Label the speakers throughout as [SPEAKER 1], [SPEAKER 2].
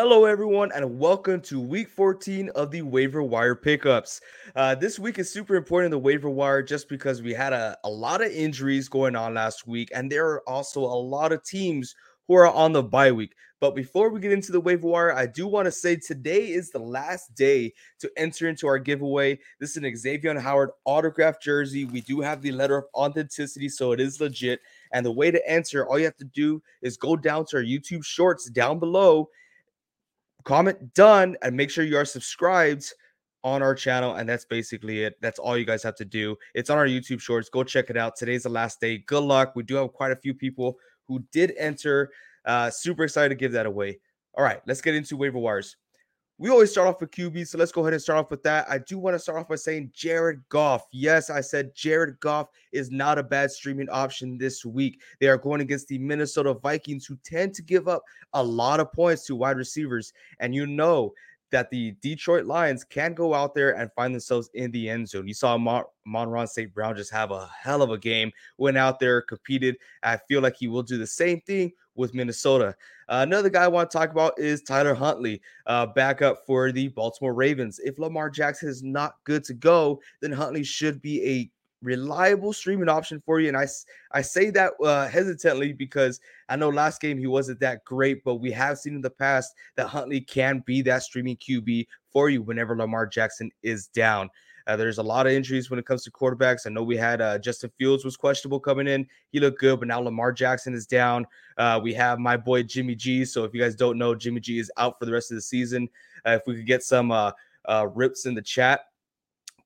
[SPEAKER 1] Hello, everyone, and welcome to week 14 of the waiver wire pickups. Uh, this week is super important in the waiver wire just because we had a, a lot of injuries going on last week, and there are also a lot of teams who are on the bye week. But before we get into the waiver wire, I do want to say today is the last day to enter into our giveaway. This is an Xavier Howard autograph jersey. We do have the letter of authenticity, so it is legit. And the way to answer, all you have to do is go down to our YouTube shorts down below comment done and make sure you are subscribed on our channel and that's basically it. That's all you guys have to do. It's on our youtube shorts. Go check it out. Today's the last day. Good luck. We do have quite a few people who did enter. Uh super excited to give that away. All right let's get into waiver wires we always start off with QB, so let's go ahead and start off with that. I do want to start off by saying Jared Goff. Yes, I said Jared Goff is not a bad streaming option this week. They are going against the Minnesota Vikings, who tend to give up a lot of points to wide receivers. And you know that the Detroit Lions can go out there and find themselves in the end zone. You saw Mon- Monron St. Brown just have a hell of a game, went out there, competed. I feel like he will do the same thing with Minnesota. Uh, another guy I want to talk about is Tyler Huntley, uh, backup for the Baltimore Ravens. If Lamar Jackson is not good to go, then Huntley should be a reliable streaming option for you. And I, I say that uh, hesitantly because I know last game he wasn't that great, but we have seen in the past that Huntley can be that streaming QB for you whenever Lamar Jackson is down. Uh, there's a lot of injuries when it comes to quarterbacks. I know we had uh, Justin Fields was questionable coming in. He looked good, but now Lamar Jackson is down. Uh, we have my boy Jimmy G. So if you guys don't know, Jimmy G is out for the rest of the season. Uh, if we could get some uh, uh, rips in the chat,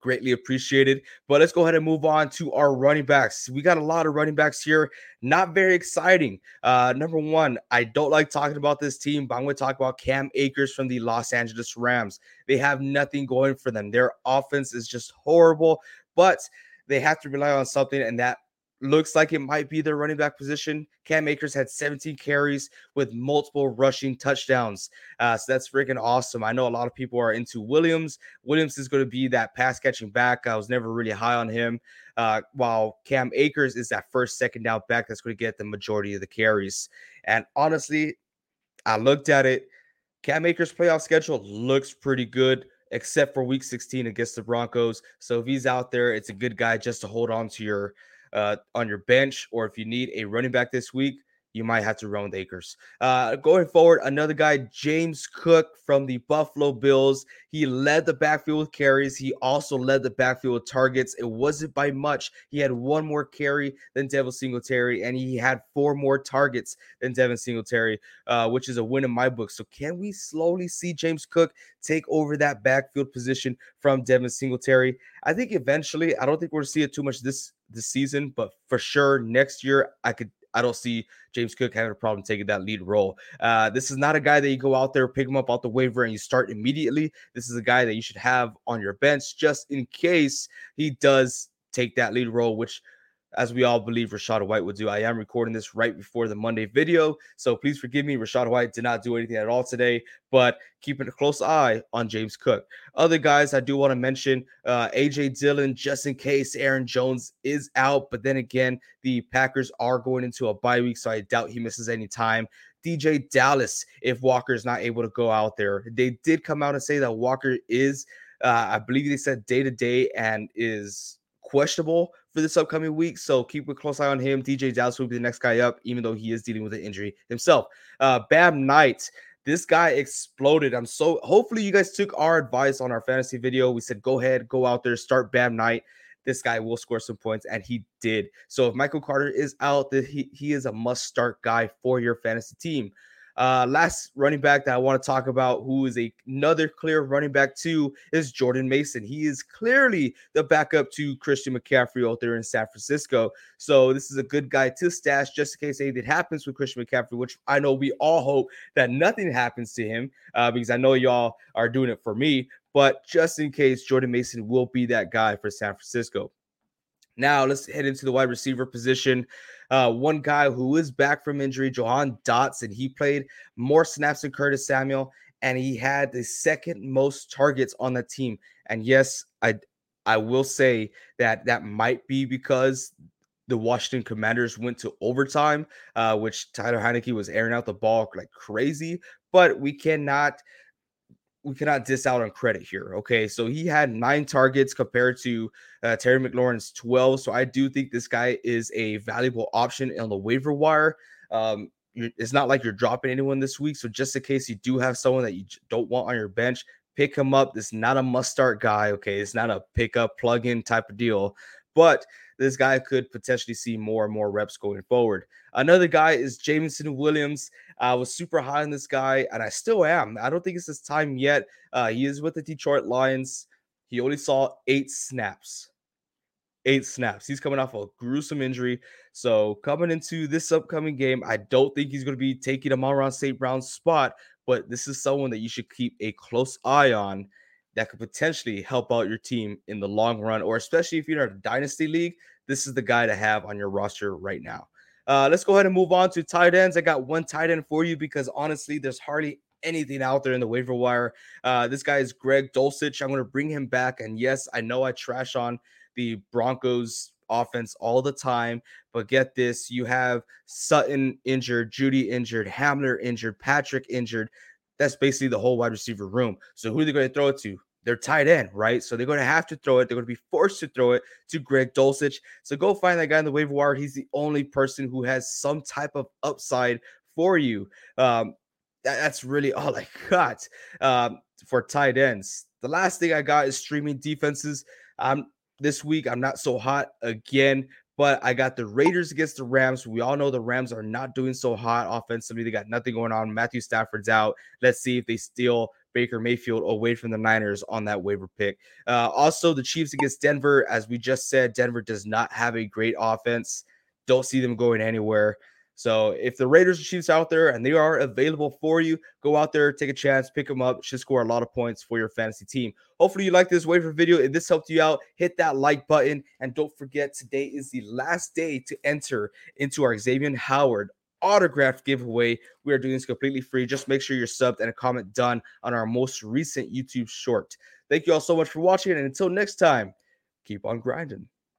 [SPEAKER 1] greatly appreciated. But let's go ahead and move on to our running backs. We got a lot of running backs here. Not very exciting. Uh, number one, I don't like talking about this team, but I'm going to talk about Cam Akers from the Los Angeles Rams. They have nothing going for them. Their offense is just horrible, but they have to rely on something, and that looks like it might be their running back position. Cam Akers had 17 carries with multiple rushing touchdowns. Uh, so that's freaking awesome. I know a lot of people are into Williams. Williams is going to be that pass catching back. I was never really high on him. Uh, while Cam Akers is that first, second down back that's going to get the majority of the carries. And honestly, I looked at it. Cam Akers' playoff schedule looks pretty good except for week 16 against the Broncos. So if he's out there, it's a good guy just to hold on to your uh, on your bench, or if you need a running back this week, you might have to run with Akers. Uh, going forward, another guy, James Cook from the Buffalo Bills. He led the backfield with carries. He also led the backfield with targets. It wasn't by much. He had one more carry than Devin Singletary, and he had four more targets than Devin Singletary, uh, which is a win in my book. So, can we slowly see James Cook take over that backfield position from Devin Singletary? I think eventually, I don't think we're see it too much this this season, but for sure next year, I could I don't see James Cook having a problem taking that lead role. Uh, this is not a guy that you go out there, pick him up out the waiver, and you start immediately. This is a guy that you should have on your bench just in case he does take that lead role, which as we all believe Rachaad White would do. I am recording this right before the Monday video, so please forgive me. Rachaad White did not do anything at all today, but keeping a close eye on James Cook. Other guys I do want to mention uh, AJ Dillon, just in case Aaron Jones is out, but then again, the Packers are going into a bye week, so I doubt he misses any time. DJ Dallas, if Walker is not able to go out there, they did come out and say that Walker is, uh, I believe they said day to day and is questionable for this upcoming week. So keep a close eye on him. DJ Dallas will be the next guy up, even though he is dealing with an injury himself. Uh, Bam Knight. This guy exploded. I'm so hopefully you guys took our advice on our fantasy video. We said go ahead, go out there, start Bam Knight. This guy will score some points, and he did. So if Michael Carter is out, he, he is a must start guy for your fantasy team. Uh, last running back that I want to talk about, who is a, another clear running back too, is Jordan Mason. He is clearly the backup to Christian McCaffrey out there in San Francisco. So this is a good guy to stash just in case anything happens with Christian McCaffrey, which I know we all hope that nothing happens to him uh, because I know y'all are doing it for me. But just in case, Jordan Mason will be that guy for San Francisco. Now let's head into the wide receiver position. Uh, one guy who is back from injury, Jahan Dotson. He played more snaps than Curtis Samuel, and he had the second most targets on the team. And yes, I I will say that that might be because the Washington Commanders went to overtime, uh, which Tyler Heinicke was airing out the ball like crazy. but we cannot we cannot diss out on credit here. Okay, so he had nine targets compared to uh, Terry McLaurin's 12. So I do think this guy is a valuable option on the waiver wire. Um, it's not like you're dropping anyone this week. So just in case you do have someone that you don't want on your bench, pick him up. This is not a must start guy. Okay, it's not a pick up plug in type of deal, but this guy could potentially see more and more reps going forward. Another guy is Jameson Williams. I was super high on this guy, and I still am. I don't think it's his time yet. Uh, he is with the Detroit Lions. He only saw eight snaps. Eight snaps. He's coming off a gruesome injury. So coming into this upcoming game, I don't think he's going to be taking Amon-Ra St. Brown's spot, but this is someone that you should keep a close eye on that could potentially help out your team in the long run, or especially if you're in a dynasty league, this is the guy to have on your roster right now. Uh, let's go ahead and move on to tight ends. I got one tight end for you because honestly, there's hardly anything out there in the waiver wire. Uh, this guy is Greg Dulcich. I'm going to bring him back. And yes, I know I trash on the Broncos offense all the time, but get this you have Sutton injured, Jeudy injured, Hamler injured, Patrick injured. That's basically the whole wide receiver room. So who are they going to throw it to? They're tight end, right? So they're going to have to throw it. They're going to be forced to throw it to Greg Dulcich. So go find that guy in the waiver wire. He's the only person who has some type of upside for you. Um, that, that's really all I got um, for tight ends. The last thing I got is streaming defenses. Um, this week I'm not so hot again, but I got the Raiders against the Rams. We all know the Rams are not doing so hot offensively. They got nothing going on. Matthew Stafford's out. Let's see if they steal Baker Mayfield away from the Niners on that waiver pick. Uh, also, the Chiefs against Denver. As we just said, Denver does not have a great offense. Don't see them going anywhere. So if the Raiders and Chiefs out there and they are available for you, go out there, take a chance, pick them up. Should score a lot of points for your fantasy team. Hopefully you like this waiver video. If this helped you out, hit that like button. And don't forget, today is the last day to enter into our Xavier Howard autograph giveaway. We are doing this completely free. Just make sure you're subbed and a comment done on our most recent YouTube short. Thank you all so much for watching. And until next time, keep on grinding.